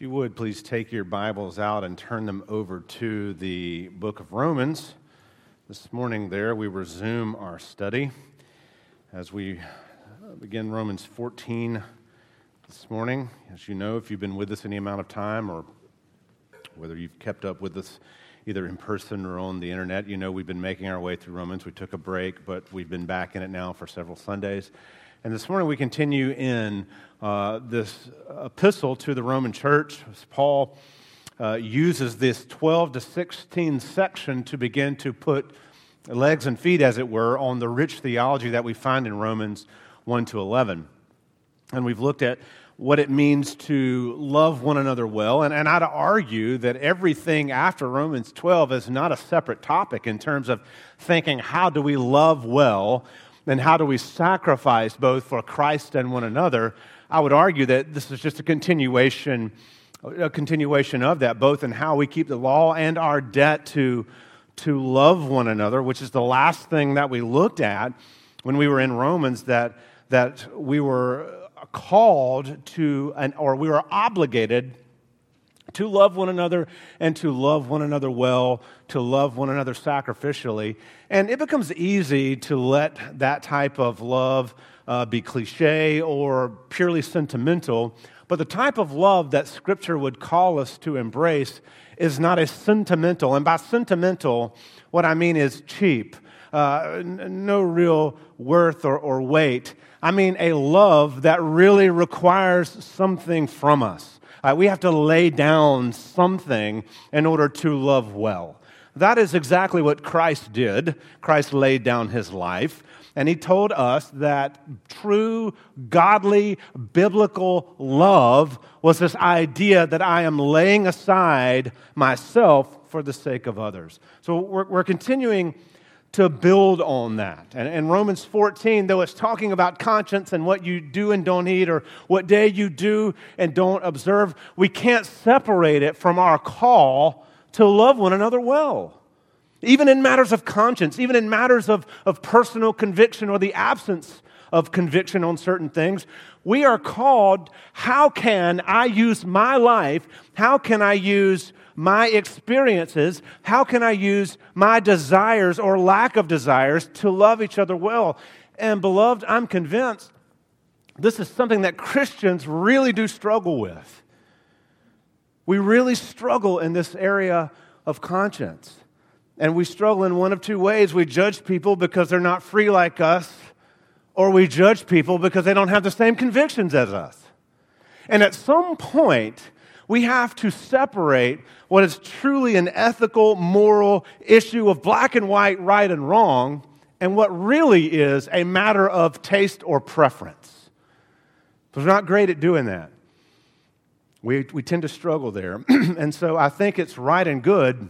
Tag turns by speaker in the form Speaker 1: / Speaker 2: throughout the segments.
Speaker 1: If you would, please take your Bibles out and turn them over to the book of Romans. This morning, there, we resume our study as we begin Romans 14 this morning. As you know, if you've been with us any amount of time or whether you've kept up with us either in person or on the internet, you know we've been making our way through Romans. We took a break, but we've been back in it now for several Sundays. And this morning we continue in uh, this epistle to the Roman church. Paul uh, uses this 12 to 16 section to begin to put legs and feet, as it were, on the rich theology that we find in Romans 1 to 11. And we've looked at what it means to love one another well. And, and I'd argue that everything after Romans 12 is not a separate topic in terms of thinking how do we love well and how do we sacrifice both for Christ and one another, I would argue that this is just a continuation, a continuation of that, both in how we keep the law and our debt to, to love one another, which is the last thing that we looked at when we were in Romans, that, that we were called to, an, or we were obligated to love one another and to love one another well, to love one another sacrificially. And it becomes easy to let that type of love uh, be cliche or purely sentimental. But the type of love that Scripture would call us to embrace is not a sentimental. And by sentimental, what I mean is cheap, uh, n- no real worth or, or weight. I mean a love that really requires something from us. Uh, we have to lay down something in order to love well. That is exactly what Christ did. Christ laid down his life, and he told us that true, godly, biblical love was this idea that I am laying aside myself for the sake of others. So we're, we're continuing to build on that. And in Romans 14, though it's talking about conscience and what you do and don't eat, or what day you do and don't observe, we can't separate it from our call to love one another well. Even in matters of conscience, even in matters of, of personal conviction or the absence of conviction on certain things, we are called how can I use my life? How can I use my experiences, how can I use my desires or lack of desires to love each other well? And, beloved, I'm convinced this is something that Christians really do struggle with. We really struggle in this area of conscience. And we struggle in one of two ways. We judge people because they're not free like us, or we judge people because they don't have the same convictions as us. And at some point, we have to separate what is truly an ethical, moral issue of black and white, right and wrong, and what really is a matter of taste or preference. But we're not great at doing that. We, we tend to struggle there. and so I think it's right and good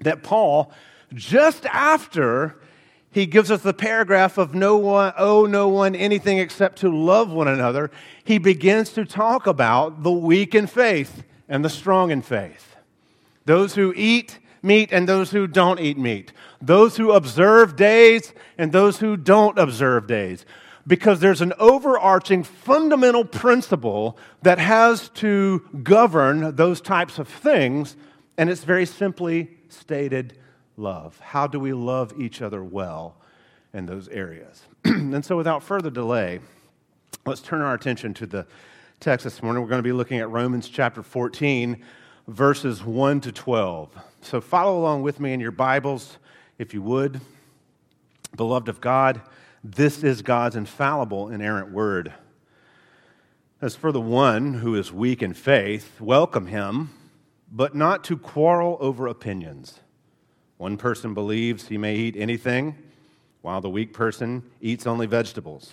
Speaker 1: that Paul, just after he gives us the paragraph of no one, owe no one anything except to love one another, he begins to talk about the weak in faith and the strong in faith. Those who eat meat and those who don't eat meat. Those who observe days and those who don't observe days. Because there's an overarching fundamental principle that has to govern those types of things, and it's very simply stated love. How do we love each other well in those areas? and so, without further delay, let's turn our attention to the text this morning. We're going to be looking at Romans chapter 14, verses 1 to 12. So follow along with me in your Bibles, if you would. Beloved of God, this is God's infallible, inerrant word. As for the one who is weak in faith, welcome him, but not to quarrel over opinions. One person believes he may eat anything, while the weak person eats only vegetables.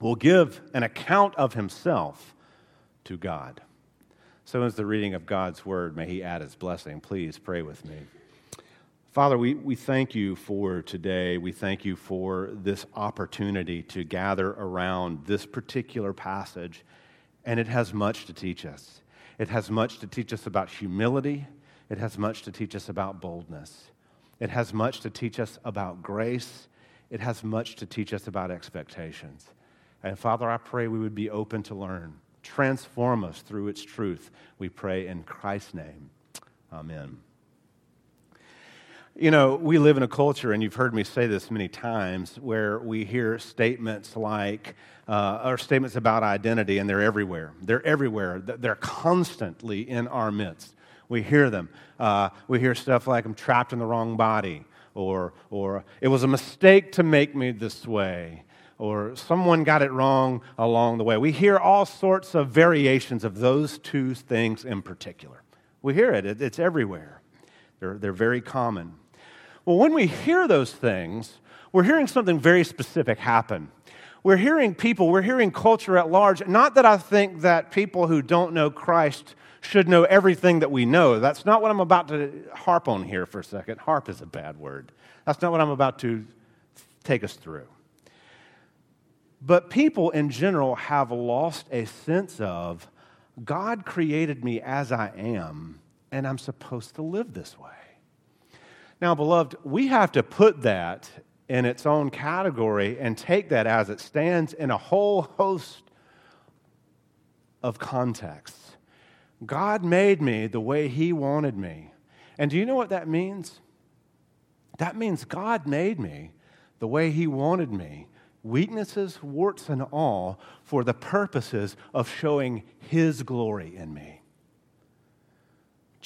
Speaker 1: will give an account of himself to God. So, as the reading of God's word, may He add His blessing. Please pray with me. Father, we, we thank you for today. We thank you for this opportunity to gather around this particular passage, and it has much to teach us. It has much to teach us about humility, it has much to teach us about boldness, it has much to teach us about grace, it has much to teach us about expectations. And Father, I pray we would be open to learn. Transform us through its truth, we pray in Christ's name. Amen. You know, we live in a culture, and you've heard me say this many times, where we hear statements like, uh, or statements about identity, and they're everywhere. They're everywhere. They're constantly in our midst. We hear them. Uh, we hear stuff like, I'm trapped in the wrong body, or, or it was a mistake to make me this way, or someone got it wrong along the way. We hear all sorts of variations of those two things in particular. We hear it, it's everywhere. They're, they're very common. Well, when we hear those things, we're hearing something very specific happen. We're hearing people, we're hearing culture at large. Not that I think that people who don't know Christ should know everything that we know. That's not what I'm about to harp on here for a second. Harp is a bad word. That's not what I'm about to take us through. But people in general have lost a sense of God created me as I am, and I'm supposed to live this way. Now, beloved, we have to put that in its own category and take that as it stands in a whole host of contexts. God made me the way He wanted me. And do you know what that means? That means God made me the way He wanted me weaknesses, warts, and all, for the purposes of showing His glory in me.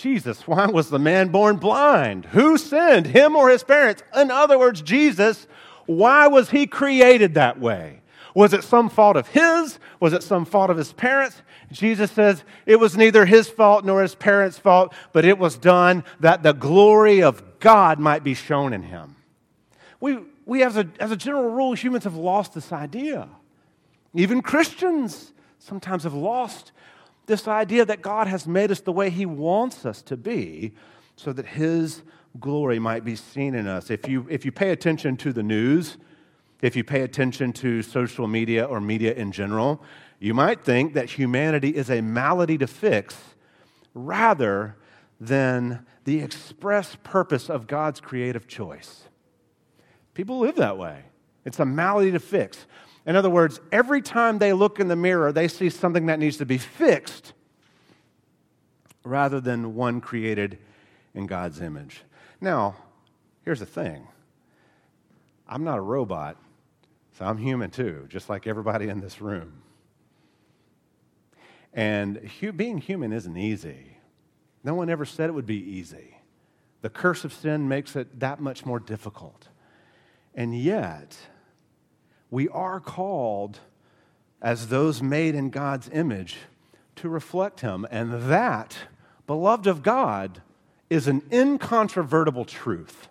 Speaker 1: Jesus, why was the man born blind? Who sinned, him or his parents? In other words, Jesus, why was he created that way? Was it some fault of his? Was it some fault of his parents? Jesus says it was neither his fault nor his parents' fault, but it was done that the glory of God might be shown in him. We, we as a, as a general rule, humans have lost this idea. Even Christians sometimes have lost this idea that God has made us the way He wants us to be so that His glory might be seen in us. If you, if you pay attention to the news, if you pay attention to social media or media in general, you might think that humanity is a malady to fix rather than the express purpose of God's creative choice. People live that way. It's a malady to fix. In other words, every time they look in the mirror, they see something that needs to be fixed rather than one created in God's image. Now, here's the thing I'm not a robot, so I'm human too, just like everybody in this room. And being human isn't easy. No one ever said it would be easy. The curse of sin makes it that much more difficult. And yet, we are called as those made in God's image to reflect Him. And that, beloved of God, is an incontrovertible truth.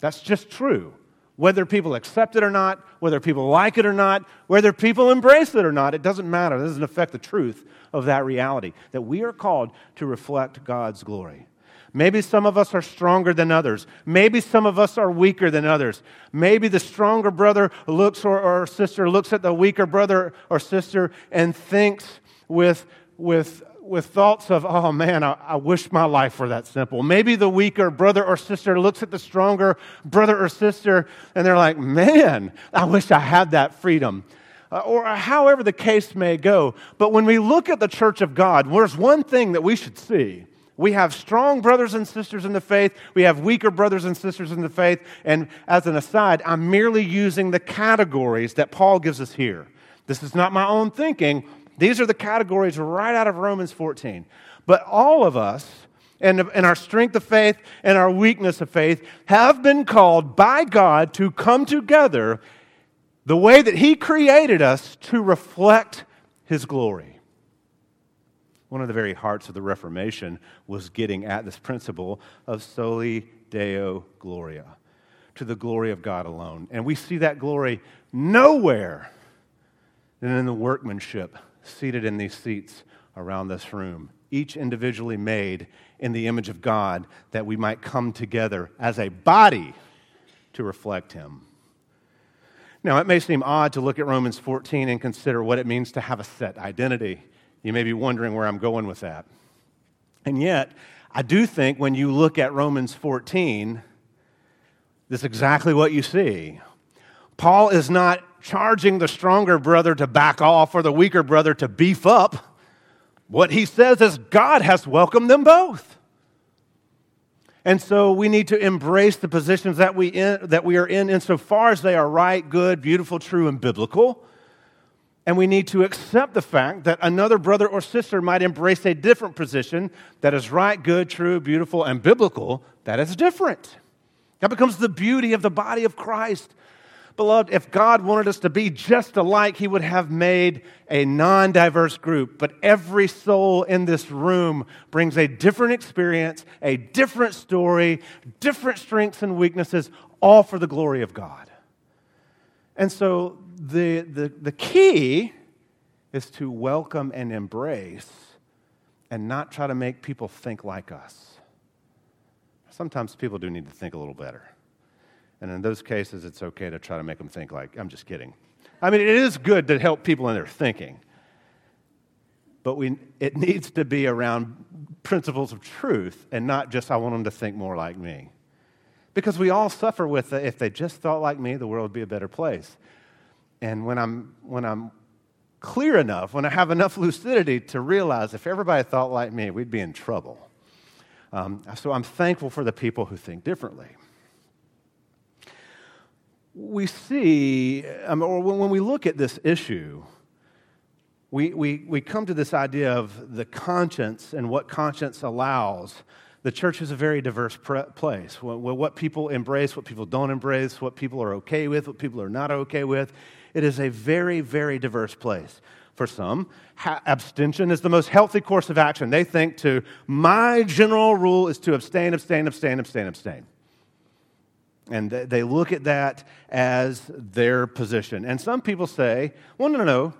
Speaker 1: That's just true. Whether people accept it or not, whether people like it or not, whether people embrace it or not, it doesn't matter. It doesn't affect the truth of that reality that we are called to reflect God's glory. Maybe some of us are stronger than others. Maybe some of us are weaker than others. Maybe the stronger brother looks or, or sister looks at the weaker brother or sister and thinks with, with, with thoughts of, oh man, I, I, wish my life were that simple. Maybe the weaker brother or sister looks at the stronger brother or sister and they're like, man, I wish I had that freedom. Uh, or however the case may go. But when we look at the church of God, there's one thing that we should see. We have strong brothers and sisters in the faith. We have weaker brothers and sisters in the faith. And as an aside, I'm merely using the categories that Paul gives us here. This is not my own thinking. These are the categories right out of Romans 14. But all of us, and, and our strength of faith and our weakness of faith, have been called by God to come together the way that He created us to reflect His glory. One of the very hearts of the Reformation was getting at this principle of soli deo gloria, to the glory of God alone. And we see that glory nowhere than in the workmanship seated in these seats around this room, each individually made in the image of God, that we might come together as a body to reflect Him. Now, it may seem odd to look at Romans 14 and consider what it means to have a set identity. You may be wondering where I'm going with that. And yet, I do think when you look at Romans 14, this is exactly what you see. Paul is not charging the stronger brother to back off or the weaker brother to beef up. What he says is God has welcomed them both. And so we need to embrace the positions that we, in, that we are in insofar as they are right, good, beautiful, true, and biblical. And we need to accept the fact that another brother or sister might embrace a different position that is right, good, true, beautiful, and biblical, that is different. That becomes the beauty of the body of Christ. Beloved, if God wanted us to be just alike, He would have made a non diverse group. But every soul in this room brings a different experience, a different story, different strengths and weaknesses, all for the glory of God. And so the, the, the key is to welcome and embrace and not try to make people think like us. Sometimes people do need to think a little better. And in those cases, it's okay to try to make them think like, I'm just kidding. I mean, it is good to help people in their thinking, but we, it needs to be around principles of truth and not just, I want them to think more like me. Because we all suffer with it. If they just thought like me, the world would be a better place. And when I'm, when I'm clear enough, when I have enough lucidity to realize if everybody thought like me, we'd be in trouble. Um, so I'm thankful for the people who think differently we see, um, or when we look at this issue, we, we, we come to this idea of the conscience and what conscience allows. The church is a very diverse place. What people embrace, what people don't embrace, what people are okay with, what people are not okay with. It is a very, very diverse place. For some, ha- abstention is the most healthy course of action. They think to my general rule is to abstain, abstain, abstain, abstain, abstain. And they look at that as their position. And some people say, well, no, no, no.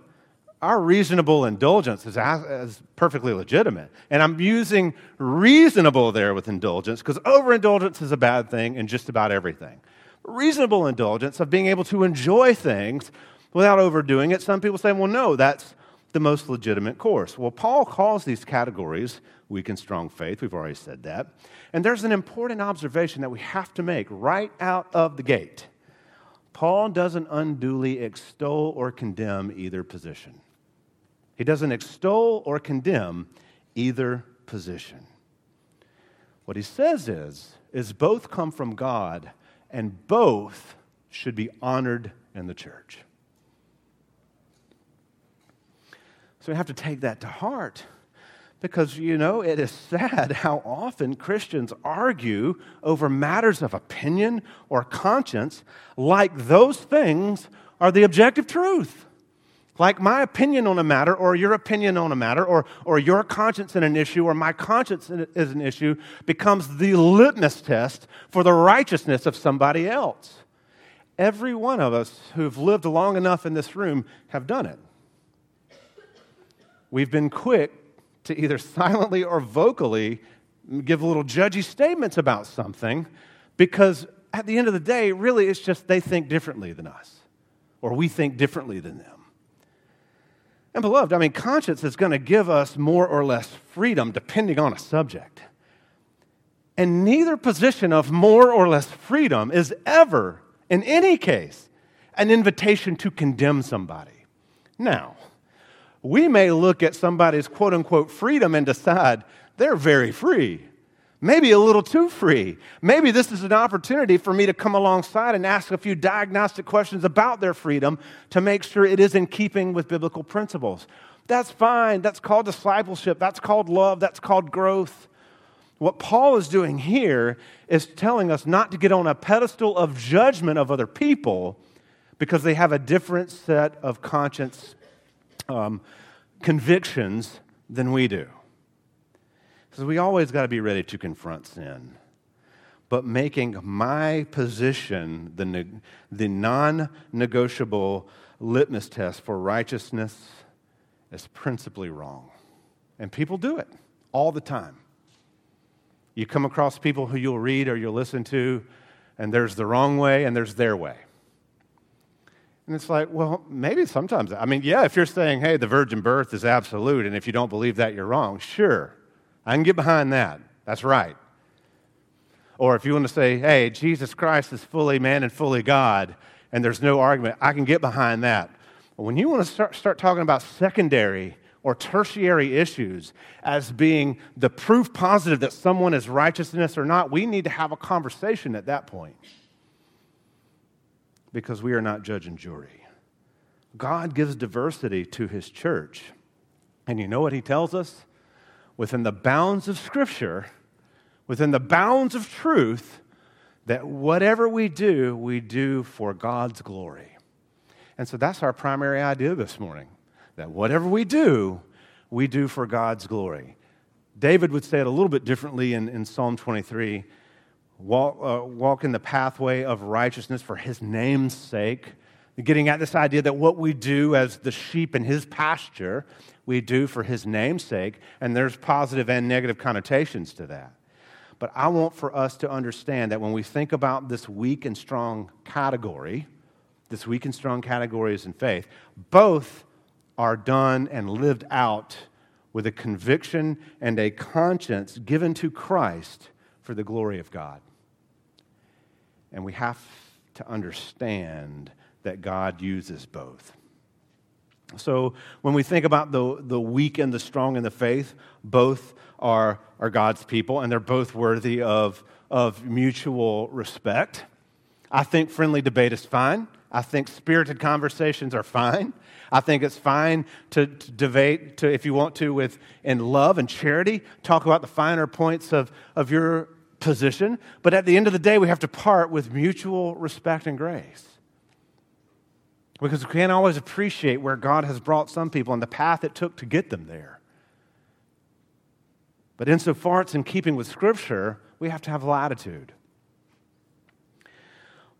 Speaker 1: Our reasonable indulgence is, is perfectly legitimate. And I'm using reasonable there with indulgence because overindulgence is a bad thing in just about everything. Reasonable indulgence of being able to enjoy things without overdoing it. Some people say, well, no, that's the most legitimate course. Well, Paul calls these categories weak and strong faith. We've already said that. And there's an important observation that we have to make right out of the gate. Paul doesn't unduly extol or condemn either position. He doesn't extol or condemn either position. What he says is, is both come from God and both should be honored in the church. So we have to take that to heart. Because, you know, it is sad how often Christians argue over matters of opinion or conscience like those things are the objective truth. Like my opinion on a matter, or your opinion on a matter, or, or your conscience in an issue, or my conscience is an issue, becomes the litmus test for the righteousness of somebody else. Every one of us who've lived long enough in this room have done it. We've been quick to either silently or vocally give little judgy statements about something because at the end of the day, really, it's just they think differently than us, or we think differently than them. And beloved, I mean, conscience is going to give us more or less freedom depending on a subject. And neither position of more or less freedom is ever, in any case, an invitation to condemn somebody. Now, we may look at somebody's quote unquote freedom and decide they're very free maybe a little too free. Maybe this is an opportunity for me to come alongside and ask a few diagnostic questions about their freedom to make sure it is in keeping with biblical principles. That's fine. That's called discipleship. That's called love. That's called growth. What Paul is doing here is telling us not to get on a pedestal of judgment of other people because they have a different set of conscience um, convictions than we do. Because we always got to be ready to confront sin. But making my position the, the non negotiable litmus test for righteousness is principally wrong. And people do it all the time. You come across people who you'll read or you'll listen to, and there's the wrong way and there's their way. And it's like, well, maybe sometimes. I mean, yeah, if you're saying, hey, the virgin birth is absolute, and if you don't believe that, you're wrong, sure. I can get behind that. That's right. Or if you want to say, hey, Jesus Christ is fully man and fully God, and there's no argument, I can get behind that. But when you want to start, start talking about secondary or tertiary issues as being the proof positive that someone is righteousness or not, we need to have a conversation at that point. Because we are not judge and jury. God gives diversity to his church. And you know what he tells us? Within the bounds of Scripture, within the bounds of truth, that whatever we do, we do for God's glory. And so that's our primary idea this morning that whatever we do, we do for God's glory. David would say it a little bit differently in, in Psalm 23 walk, uh, walk in the pathway of righteousness for his name's sake getting at this idea that what we do as the sheep in his pasture, we do for his namesake, and there's positive and negative connotations to that. But I want for us to understand that when we think about this weak and strong category, this weak and strong categories in faith, both are done and lived out with a conviction and a conscience given to Christ for the glory of God. And we have to understand that God uses both. So when we think about the, the weak and the strong in the faith, both are, are God's people, and they're both worthy of, of mutual respect. I think friendly debate is fine. I think spirited conversations are fine. I think it's fine to, to, debate, to, if you want to, with in love and charity, talk about the finer points of, of your position. But at the end of the day, we have to part with mutual respect and grace. Because we can't always appreciate where God has brought some people and the path it took to get them there. But insofar it's in keeping with Scripture, we have to have latitude.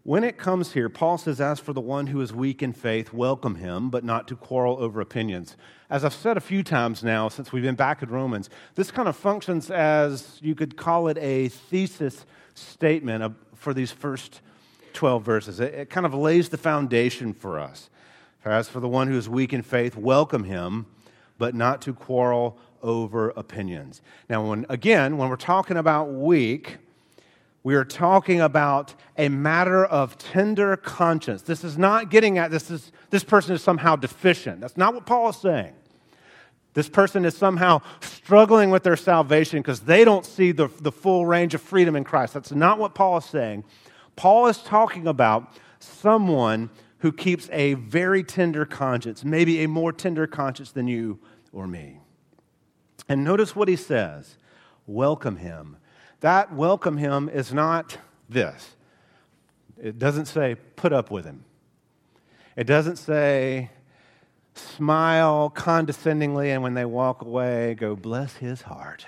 Speaker 1: When it comes here, Paul says, As for the one who is weak in faith, welcome him, but not to quarrel over opinions. As I've said a few times now since we've been back at Romans, this kind of functions as you could call it a thesis statement for these first 12 verses. It, it kind of lays the foundation for us. As for the one who is weak in faith, welcome him, but not to quarrel over opinions. Now, when, again, when we're talking about weak, we are talking about a matter of tender conscience. This is not getting at this, is, this person is somehow deficient. That's not what Paul is saying. This person is somehow struggling with their salvation because they don't see the, the full range of freedom in Christ. That's not what Paul is saying. Paul is talking about someone who keeps a very tender conscience, maybe a more tender conscience than you or me. And notice what he says welcome him. That welcome him is not this. It doesn't say put up with him. It doesn't say smile condescendingly and when they walk away, go bless his heart.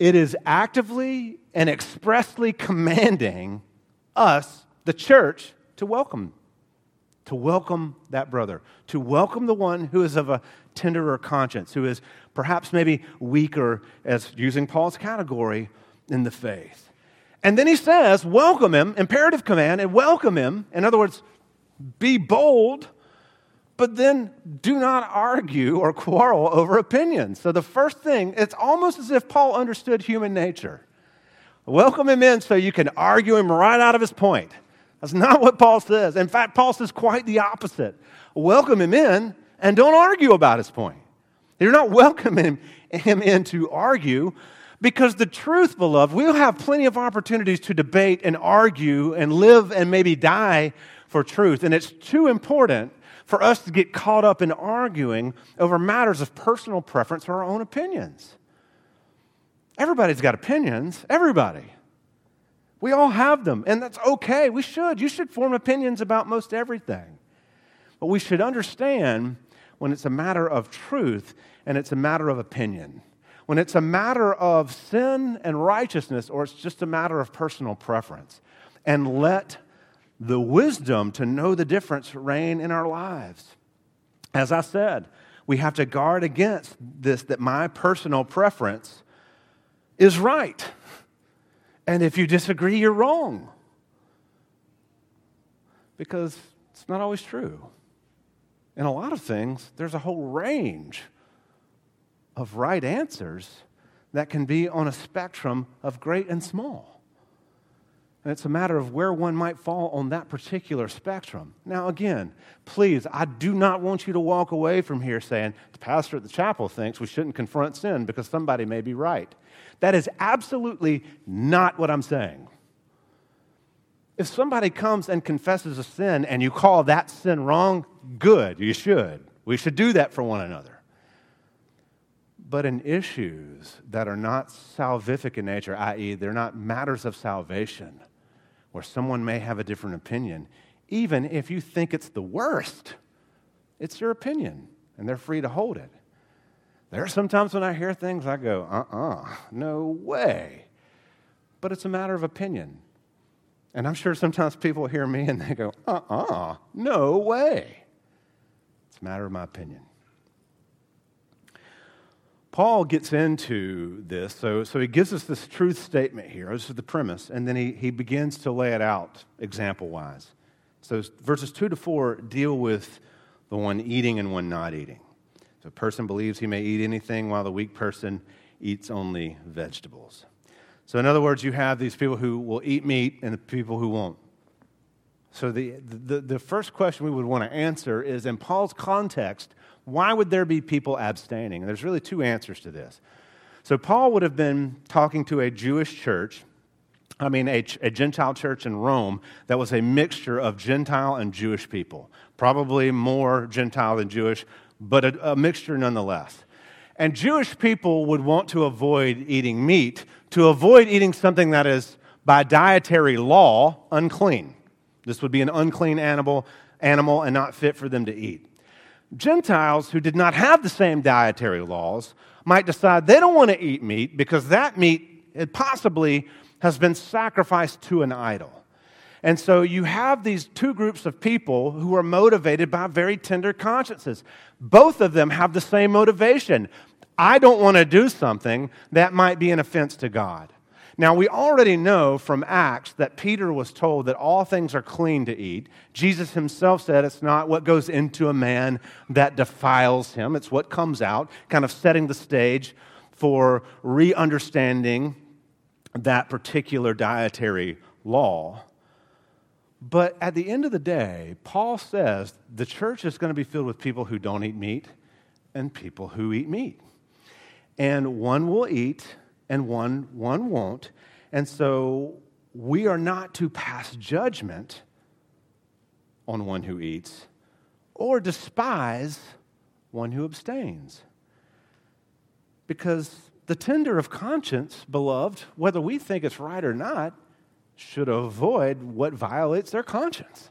Speaker 1: It is actively and expressly commanding us, the church, to welcome. To welcome that brother, to welcome the one who is of a tenderer conscience, who is perhaps maybe weaker, as using Paul's category, in the faith. And then he says, welcome him, imperative command, and welcome him. In other words, be bold, But then do not argue or quarrel over opinions. So the first thing, it's almost as if Paul understood human nature. Welcome him in so you can argue him right out of his point. That's not what Paul says. In fact, Paul says quite the opposite. Welcome him in and don't argue about his point. You're not welcoming him in to argue because the truth, beloved, we'll have plenty of opportunities to debate and argue and live and maybe die for truth. And it's too important for us to get caught up in arguing over matters of personal preference or our own opinions. Everybody's got opinions, everybody. We all have them, and that's okay. We should. You should form opinions about most everything. But we should understand when it's a matter of truth and it's a matter of opinion. When it's a matter of sin and righteousness, or it's just a matter of personal preference. And let the wisdom to know the difference reign in our lives. As I said, we have to guard against this that my personal preference is right. And if you disagree, you're wrong. Because it's not always true. In a lot of things, there's a whole range of right answers that can be on a spectrum of great and small. And it's a matter of where one might fall on that particular spectrum. Now, again, please, I do not want you to walk away from here saying, the pastor at the chapel thinks we shouldn't confront sin because somebody may be right. That is absolutely not what I'm saying. If somebody comes and confesses a sin and you call that sin wrong, good, you should. We should do that for one another. But in issues that are not salvific in nature, i.e., they're not matters of salvation, where someone may have a different opinion, even if you think it's the worst, it's your opinion, and they're free to hold it. There are sometimes when I hear things, I go, uh uh-uh, uh, no way. But it's a matter of opinion. And I'm sure sometimes people hear me and they go, uh uh-uh, uh, no way. It's a matter of my opinion. Paul gets into this, so, so he gives us this truth statement here. This is the premise, and then he, he begins to lay it out example wise. So verses 2 to 4 deal with the one eating and one not eating. So a person believes he may eat anything while the weak person eats only vegetables. So, in other words, you have these people who will eat meat and the people who won't. So, the, the, the first question we would want to answer is in Paul's context, why would there be people abstaining? There's really two answers to this. So, Paul would have been talking to a Jewish church, I mean, a, a Gentile church in Rome that was a mixture of Gentile and Jewish people, probably more Gentile than Jewish, but a, a mixture nonetheless. And Jewish people would want to avoid eating meat, to avoid eating something that is, by dietary law, unclean. This would be an unclean animal, animal and not fit for them to eat. Gentiles who did not have the same dietary laws might decide they don't want to eat meat because that meat it possibly has been sacrificed to an idol. And so you have these two groups of people who are motivated by very tender consciences. Both of them have the same motivation. I don't want to do something that might be an offense to God. Now, we already know from Acts that Peter was told that all things are clean to eat. Jesus himself said it's not what goes into a man that defiles him, it's what comes out, kind of setting the stage for re understanding that particular dietary law. But at the end of the day, Paul says the church is going to be filled with people who don't eat meat and people who eat meat. And one will eat and one, one won't. And so we are not to pass judgment on one who eats or despise one who abstains. Because the tender of conscience, beloved, whether we think it's right or not, should avoid what violates their conscience.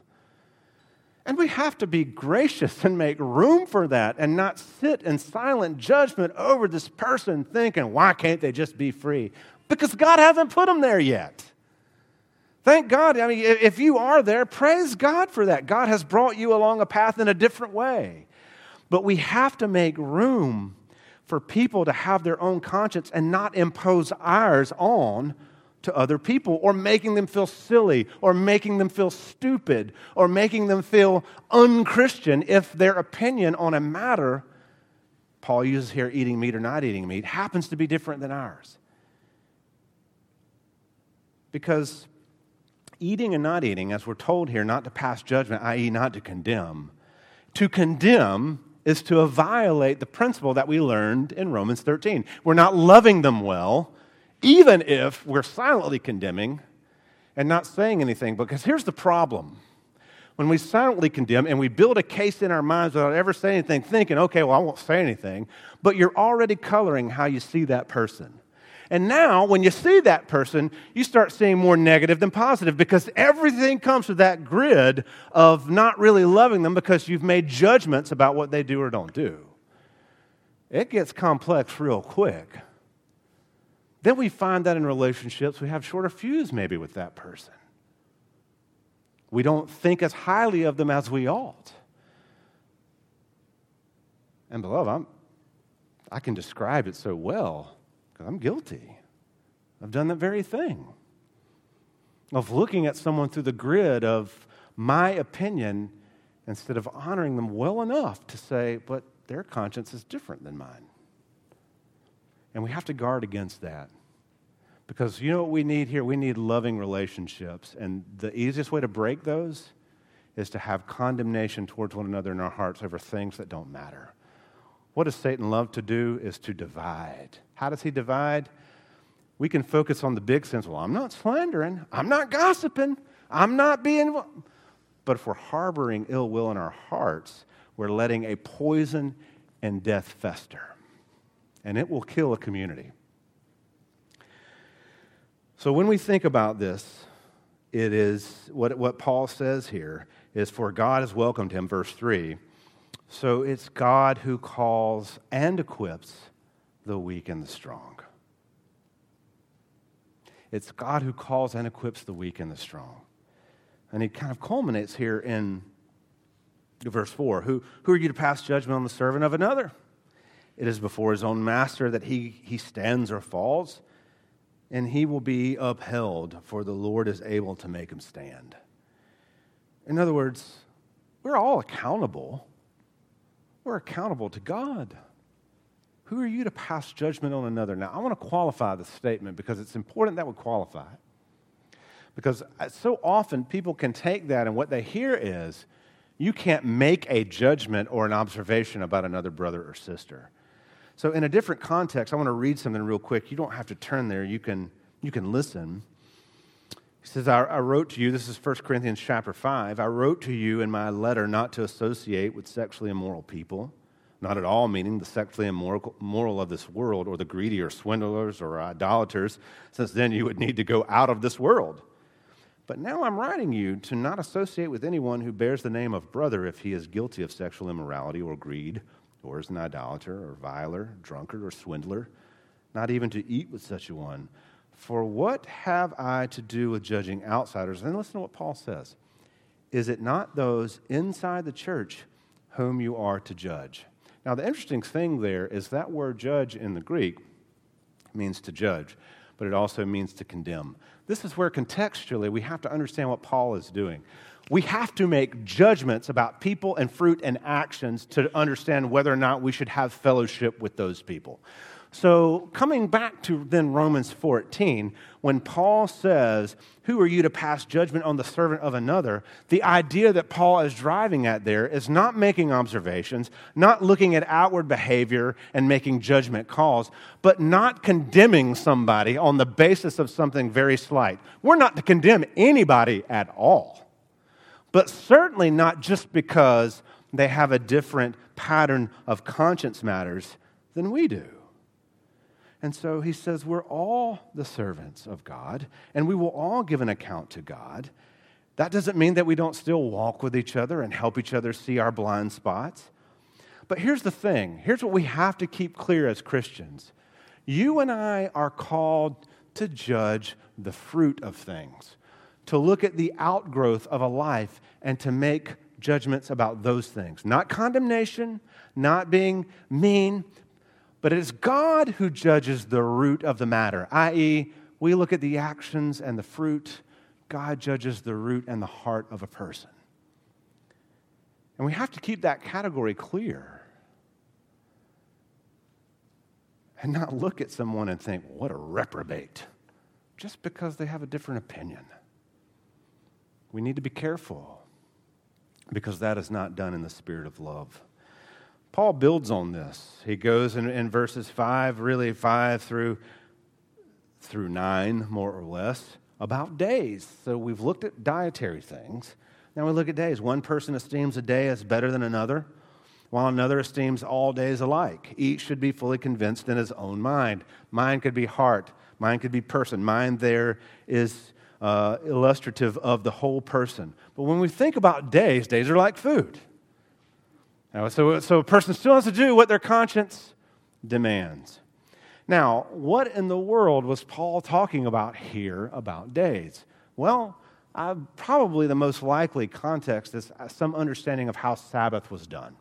Speaker 1: And we have to be gracious and make room for that and not sit in silent judgment over this person thinking, why can't they just be free? Because God hasn't put them there yet. Thank God. I mean, if you are there, praise God for that. God has brought you along a path in a different way. But we have to make room for people to have their own conscience and not impose ours on to other people or making them feel silly or making them feel stupid or making them feel unchristian if their opinion on a matter, Paul uses here eating meat or not eating meat, happens to be different than ours. Because eating and not eating, as we're told here, not to pass judgment, i.e., not to condemn, to condemn is to violate the principle that we learned in Romans 13. We're not loving them well, even if we're silently condemning and not saying anything. Because here's the problem when we silently condemn and we build a case in our minds without ever saying anything, thinking, okay, well, I won't say anything, but you're already coloring how you see that person. And now, when you see that person, you start seeing more negative than positive because everything comes to that grid of not really loving them because you've made judgments about what they do or don't do. It gets complex real quick. Then we find that in relationships, we have shorter fuse maybe with that person. We don't think as highly of them as we ought. And, beloved, I'm, I can describe it so well because I'm guilty. I've done that very thing of looking at someone through the grid of my opinion instead of honoring them well enough to say, but their conscience is different than mine. And we have to guard against that. Because you know what we need here? We need loving relationships. And the easiest way to break those is to have condemnation towards one another in our hearts over things that don't matter. What does Satan love to do is to divide. How does he divide? We can focus on the big sins. Well, I'm not slandering. I'm not gossiping. I'm not being. But if we're harboring ill will in our hearts, we're letting a poison and death fester. And it will kill a community. So when we think about this, it is what, what Paul says here is for God has welcomed him, verse 3. So it's God who calls and equips the weak and the strong. It's God who calls and equips the weak and the strong. And he kind of culminates here in verse 4 who, who are you to pass judgment on the servant of another? It is before his own master that he, he stands or falls, and he will be upheld, for the Lord is able to make him stand. In other words, we're all accountable. We're accountable to God. Who are you to pass judgment on another? Now, I want to qualify the statement because it's important that we qualify it. Because uh, so often people can take that and what they hear is, you can't make a judgment or an observation about another brother or sister. So, in a different context, I want to read something real quick. You don't have to turn there, you can, you can listen. He says, I, I wrote to you, this is 1 Corinthians chapter 5. I wrote to you in my letter not to associate with sexually immoral people not at all meaning the sexually immoral of this world, or the greedy, or swindlers, or idolaters, since then you would need to go out of this world. But now I'm writing you to not associate with anyone who bears the name of brother if he is guilty of sexual immorality or greed, or is an idolater, or viler, drunkard, or swindler, not even to eat with such a one. For what have I to do with judging outsiders? And listen to what Paul says. Is it not those inside the church whom you are to judge? Now, the interesting thing there is that word judge in the Greek means to judge, but it also means to condemn. This is where contextually we have to understand what Paul is doing. We have to make judgments about people and fruit and actions to understand whether or not we should have fellowship with those people. So, coming back to then Romans 14, when Paul says, Who are you to pass judgment on the servant of another? The idea that Paul is driving at there is not making observations, not looking at outward behavior and making judgment calls, but not condemning somebody on the basis of something very slight. We're not to condemn anybody at all, but certainly not just because they have a different pattern of conscience matters than we do. And so he says, We're all the servants of God, and we will all give an account to God. That doesn't mean that we don't still walk with each other and help each other see our blind spots. But here's the thing here's what we have to keep clear as Christians you and I are called to judge the fruit of things, to look at the outgrowth of a life, and to make judgments about those things. Not condemnation, not being mean, but it is God who judges the root of the matter, i.e., we look at the actions and the fruit. God judges the root and the heart of a person. And we have to keep that category clear and not look at someone and think, what a reprobate, just because they have a different opinion. We need to be careful because that is not done in the spirit of love. Paul builds on this. He goes in, in verses 5, really 5 through, through 9, more or less, about days. So we've looked at dietary things. Now we look at days. One person esteems a day as better than another, while another esteems all days alike. Each should be fully convinced in his own mind. Mind could be heart, mind could be person. Mind there is uh, illustrative of the whole person. But when we think about days, days are like food. Now, so, so a person still has to do what their conscience demands. Now, what in the world was Paul talking about here about days? Well, uh, probably the most likely context is some understanding of how Sabbath was done.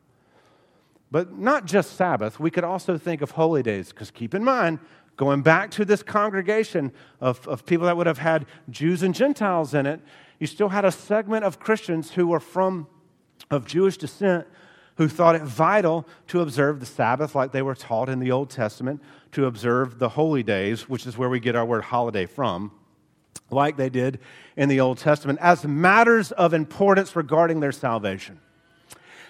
Speaker 1: But not just Sabbath, we could also think of holy days, because keep in mind, going back to this congregation of, of people that would have had Jews and Gentiles in it, you still had a segment of Christians who were from of Jewish descent who thought it vital to observe the Sabbath like they were taught in the Old Testament, to observe the holy days, which is where we get our word holiday from, like they did in the Old Testament, as matters of importance regarding their salvation.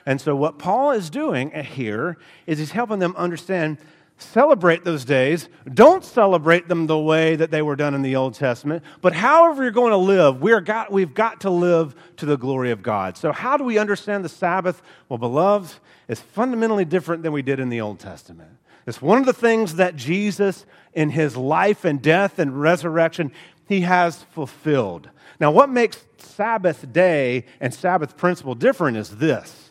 Speaker 1: And so, what Paul is doing here is he's helping them understand celebrate those days. Don't celebrate them the way that they were done in the Old Testament, but however you're going to live, we're got, we've got to live to the glory of God. So, how do we understand the Sabbath? Well, beloved, it's fundamentally different than we did in the Old Testament. It's one of the things that Jesus, in his life and death and resurrection, he has fulfilled. Now, what makes Sabbath day and Sabbath principle different is this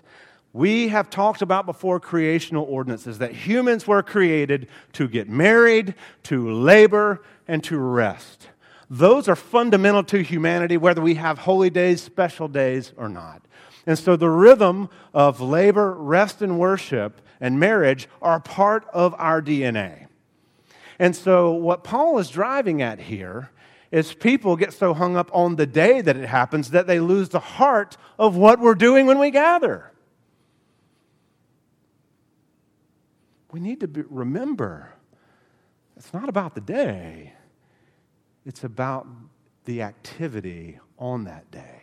Speaker 1: we have talked about before creational ordinances that humans were created to get married, to labor, and to rest. Those are fundamental to humanity, whether we have holy days, special days, or not. And so the rhythm of labor, rest, and worship and marriage are part of our DNA. And so what Paul is driving at here is people get so hung up on the day that it happens that they lose the heart of what we're doing when we gather. We need to be, remember it's not about the day, it's about the activity on that day.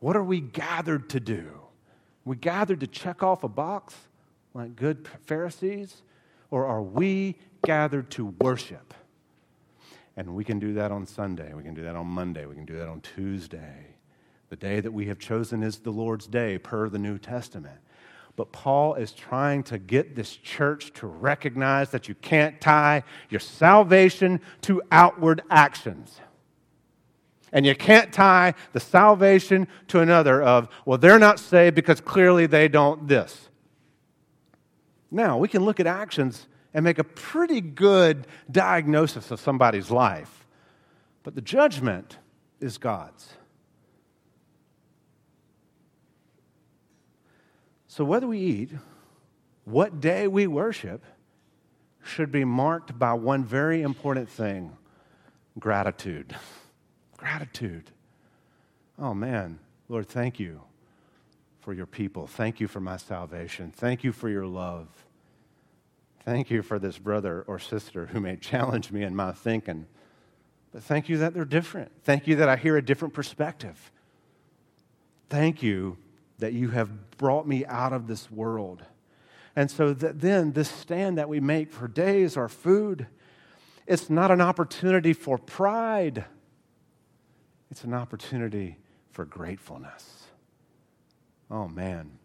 Speaker 1: What are we gathered to do? We gathered to check off a box like good Pharisees? Or are we gathered to worship? And we can do that on Sunday. We can do that on Monday. We can do that on Tuesday. The day that we have chosen is the Lord's day, per the New Testament. But Paul is trying to get this church to recognize that you can't tie your salvation to outward actions. And you can't tie the salvation to another of, well, they're not saved because clearly they don't this. Now, we can look at actions and make a pretty good diagnosis of somebody's life. But the judgment is God's. So, whether we eat, what day we worship, should be marked by one very important thing gratitude. Gratitude. Oh man, Lord, thank you for your people. Thank you for my salvation. Thank you for your love. Thank you for this brother or sister who may challenge me in my thinking. But thank you that they're different. Thank you that I hear a different perspective. Thank you that you have brought me out of this world. And so that then this stand that we make for days, our food, it's not an opportunity for pride. It's an opportunity for gratefulness. Oh man,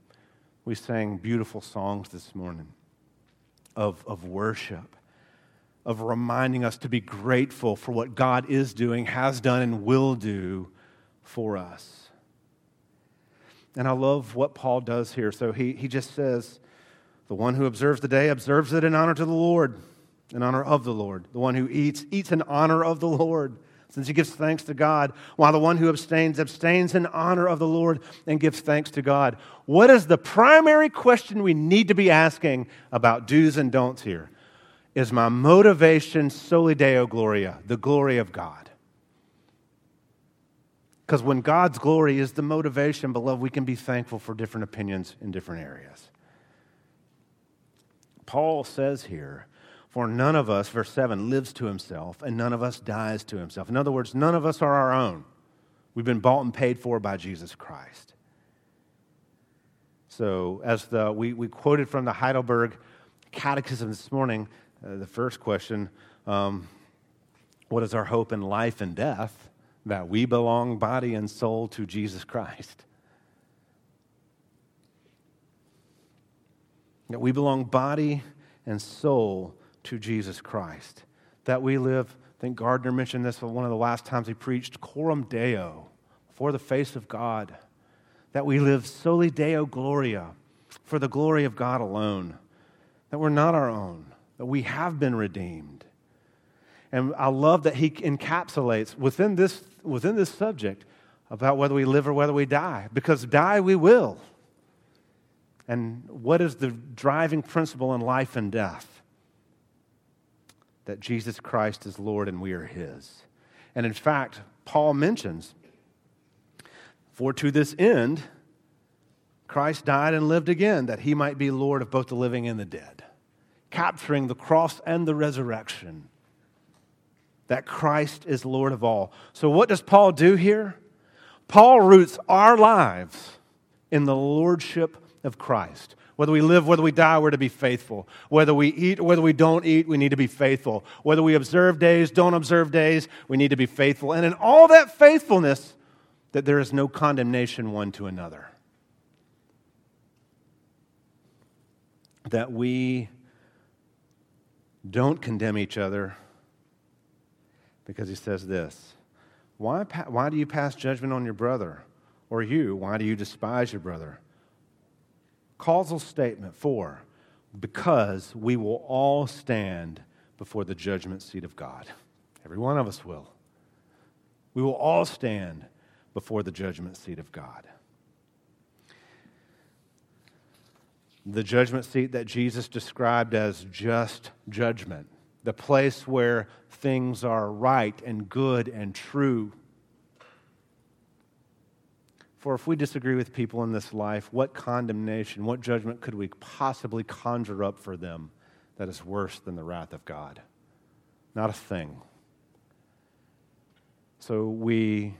Speaker 1: we sang beautiful songs this morning of, of worship, of reminding us to be grateful for what God is doing, has done, and will do for us. And I love what Paul does here. So he, he just says, The one who observes the day observes it in honor to the Lord, in honor of the Lord. The one who eats, eats in honor of the Lord, since he gives thanks to God, while the one who abstains, abstains in honor of the Lord and gives thanks to God. What is the primary question we need to be asking about do's and don'ts here? is my motivation soli deo gloria, the glory of God. Because when God's glory is the motivation, beloved, we can be thankful for different opinions in different areas. Paul says here, for none of us, verse 7, lives to himself, and none of us dies to himself. In other words, none of us are our own. We've been bought and paid for by Jesus Christ. So, as the, we, we quoted from the Heidelberg Catechism this morning, uh, the first question um, What is our hope in life and death? That we belong body and soul to Jesus Christ. That we belong body and soul to Jesus Christ. That we live, I think Gardner mentioned this one of the last times he preached, coram deo, for the face of God. That we live soli deo gloria, for the glory of God alone. That we're not our own, that we have been redeemed. And I love that he encapsulates within this, within this subject about whether we live or whether we die, because die we will. And what is the driving principle in life and death? That Jesus Christ is Lord and we are His. And in fact, Paul mentions, for to this end, Christ died and lived again, that he might be Lord of both the living and the dead, capturing the cross and the resurrection, that Christ is Lord of all. So, what does Paul do here? Paul roots our lives in the lordship of Christ. Whether we live, whether we die, we're to be faithful. Whether we eat, whether we don't eat, we need to be faithful. Whether we observe days, don't observe days, we need to be faithful. And in all that faithfulness, that there is no condemnation one to another. That we don't condemn each other because he says this why, why do you pass judgment on your brother? Or you, why do you despise your brother? Causal statement four, because we will all stand before the judgment seat of God. Every one of us will. We will all stand before the judgment seat of God. The judgment seat that Jesus described as just judgment, the place where things are right and good and true for if we disagree with people in this life, what condemnation, what judgment could we possibly conjure up for them that is worse than the wrath of God? Not a thing. So we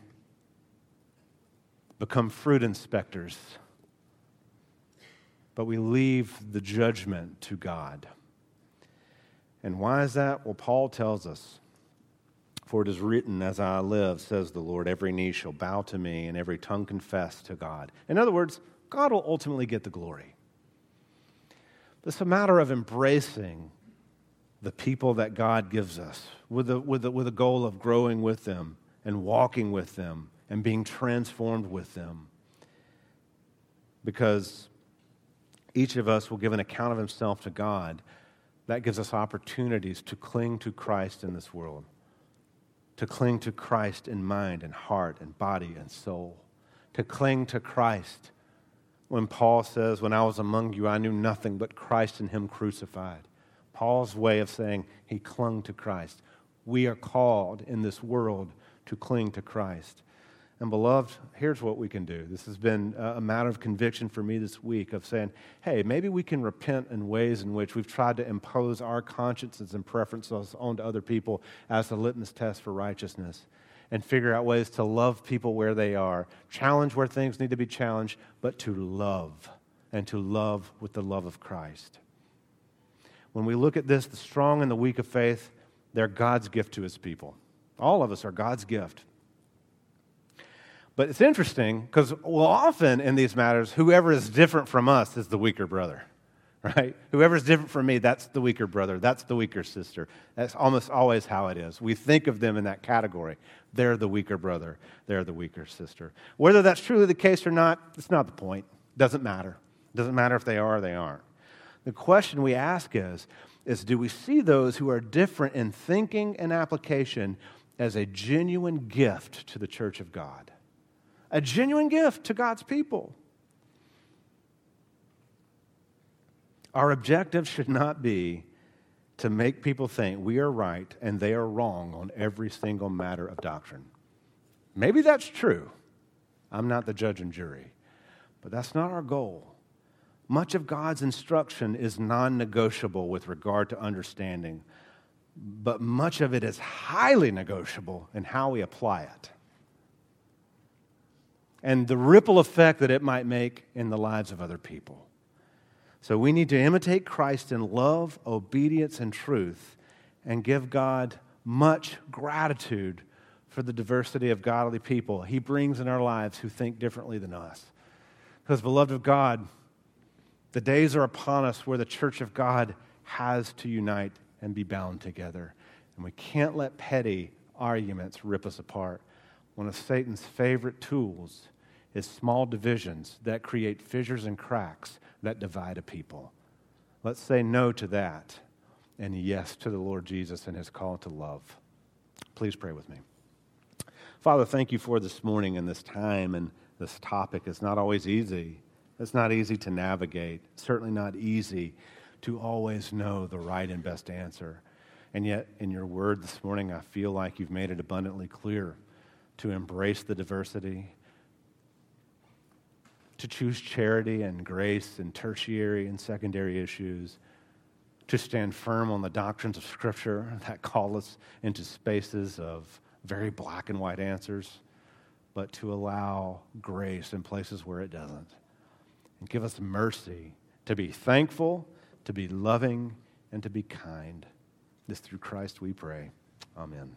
Speaker 1: become fruit inspectors, but we leave the judgment to God. And why is that? Well, Paul tells us for it is written, As I live, says the Lord, every knee shall bow to me and every tongue confess to God. In other words, God will ultimately get the glory. It's a matter of embracing the people that God gives us with the, with, the, with the goal of growing with them and walking with them and being transformed with them. Because each of us will give an account of himself to God. That gives us opportunities to cling to Christ in this world to cling to Christ in mind and heart and body and soul, to cling to Christ. When Paul says, When I was among you, I knew nothing but Christ and Him crucified. Paul's way of saying he clung to Christ. We are called in this world to cling to Christ. And, beloved, here's what we can do. This has been a matter of conviction for me this week of saying, hey, maybe we can repent in ways in which we've tried to impose our consciences and preferences onto other people as a litmus test for righteousness and figure out ways to love people where they are, challenge where things need to be challenged, but to love and to love with the love of Christ. When we look at this, the strong and the weak of faith, they're God's gift to his people. All of us are God's gift. But it's interesting because, well, often in these matters, whoever is different from us is the weaker brother, right? Whoever's different from me, that's the weaker brother. That's the weaker sister. That's almost always how it is. We think of them in that category. They're the weaker brother. They're the weaker sister. Whether that's truly the case or not, it's not the point. Doesn't matter. Doesn't matter if they are or they aren't. The question we ask is, is do we see those who are different in thinking and application as a genuine gift to the church of God? A genuine gift to God's people. Our objective should not be to make people think we are right and they are wrong on every single matter of doctrine. Maybe that's true. I'm not the judge and jury. But that's not our goal. Much of God's instruction is non negotiable with regard to understanding, but much of it is highly negotiable in how we apply it and the ripple effect that it might make in the lives of other people. So we need to imitate Christ in love, obedience, and truth, and give God much gratitude for the diversity of godly people He brings in our lives who think differently than us. Because, beloved of God, the days are upon us where the church of God has to unite and be bound together. And we can't let petty arguments rip us apart. One of Satan's favorite tools is small divisions that create fissures and cracks that divide a people. Let's say no to that and yes to the Lord Jesus and his call to love. Please pray with me. Father, thank you for this morning and this time and this topic. It's not always easy. It's not easy to navigate, certainly not easy to always know the right and best answer. And yet, in your word this morning, I feel like you've made it abundantly clear to embrace the diversity, to choose charity and grace and tertiary and secondary issues, to stand firm on the doctrines of Scripture that call us into spaces of very black and white answers, but to allow grace in places where it doesn't. And give us mercy to be thankful, to be loving, and to be kind. This through Christ we pray. Amen.